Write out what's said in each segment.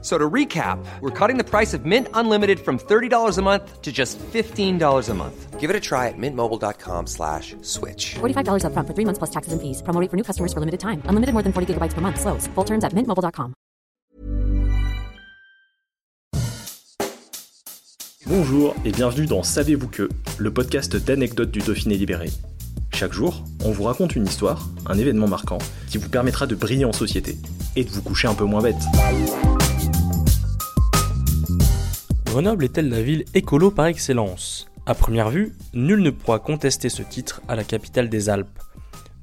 So to recap, we're cutting the price of Mint Unlimited from $30 a month to just $15 a month. Give it a try at mintmobile.com slash switch. $45 upfront for three months plus taxes and fees. Promo rate for new customers for limited time. Unlimited more than 40 gigabytes per month. Slows. Full terms at mintmobile.com. Bonjour et bienvenue dans Savez-vous que, le podcast d'anecdotes du Dauphiné libéré. Chaque jour, on vous raconte une histoire, un événement marquant, qui vous permettra de briller en société et de vous coucher un peu moins bête. Grenoble est-elle la ville écolo par excellence? À première vue, nul ne pourra contester ce titre à la capitale des Alpes.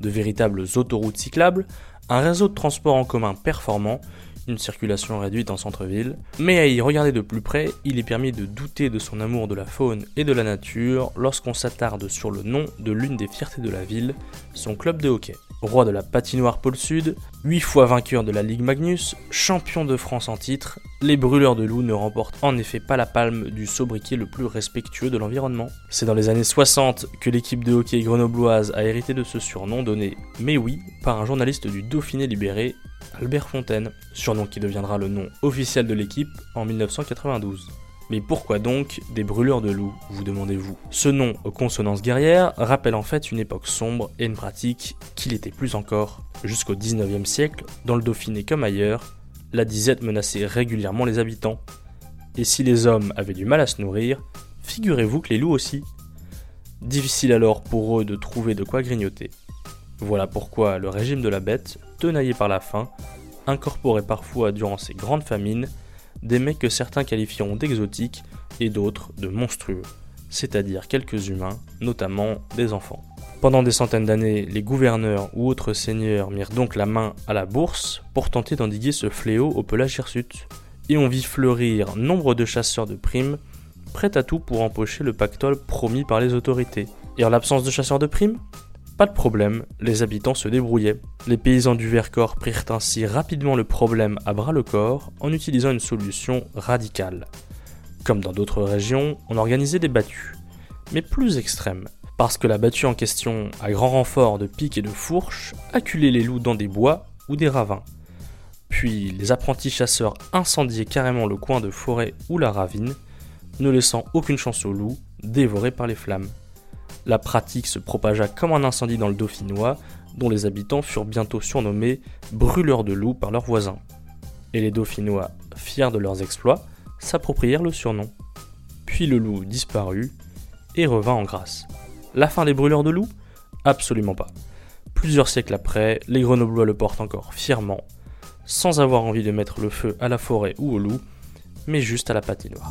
De véritables autoroutes cyclables, un réseau de transport en commun performant, une circulation réduite en centre-ville, mais à y regarder de plus près, il est permis de douter de son amour de la faune et de la nature lorsqu'on s'attarde sur le nom de l'une des fiertés de la ville, son club de hockey. Roi de la patinoire pôle sud, 8 fois vainqueur de la Ligue Magnus, champion de France en titre, les brûleurs de loups ne remportent en effet pas la palme du sobriquet le plus respectueux de l'environnement. C'est dans les années 60 que l'équipe de hockey grenobloise a hérité de ce surnom donné, mais oui, par un journaliste du Dauphiné libéré, Albert Fontaine, surnom qui deviendra le nom officiel de l'équipe en 1992. Mais pourquoi donc des brûleurs de loups, vous demandez-vous? Ce nom aux consonances guerrières rappelle en fait une époque sombre et une pratique qui l'était plus encore. Jusqu'au 19e siècle, dans le Dauphiné comme ailleurs, la disette menaçait régulièrement les habitants. Et si les hommes avaient du mal à se nourrir, figurez-vous que les loups aussi. Difficile alors pour eux de trouver de quoi grignoter. Voilà pourquoi le régime de la bête, tenaillé par la faim, incorporait parfois durant ces grandes famines des mecs que certains qualifieront d'exotiques et d'autres de monstrueux, c'est-à-dire quelques humains, notamment des enfants. Pendant des centaines d'années, les gouverneurs ou autres seigneurs mirent donc la main à la bourse pour tenter d'endiguer ce fléau au pelage hirsute, et on vit fleurir nombre de chasseurs de primes, prêts à tout pour empocher le pactole promis par les autorités. Et en l'absence de chasseurs de primes, pas de problème, les habitants se débrouillaient. Les paysans du Vercors prirent ainsi rapidement le problème à bras le corps en utilisant une solution radicale. Comme dans d'autres régions, on organisait des battues, mais plus extrêmes, parce que la battue en question, à grand renfort de piques et de fourches, acculait les loups dans des bois ou des ravins. Puis les apprentis chasseurs incendiaient carrément le coin de forêt ou la ravine, ne laissant aucune chance aux loups, dévorés par les flammes. La pratique se propagea comme un incendie dans le Dauphinois, dont les habitants furent bientôt surnommés brûleurs de loups par leurs voisins. Et les Dauphinois, fiers de leurs exploits, s'approprièrent le surnom. Puis le loup disparut et revint en grâce. La fin des brûleurs de loups Absolument pas. Plusieurs siècles après, les Grenoblois le portent encore fièrement, sans avoir envie de mettre le feu à la forêt ou au loup, mais juste à la patinoire.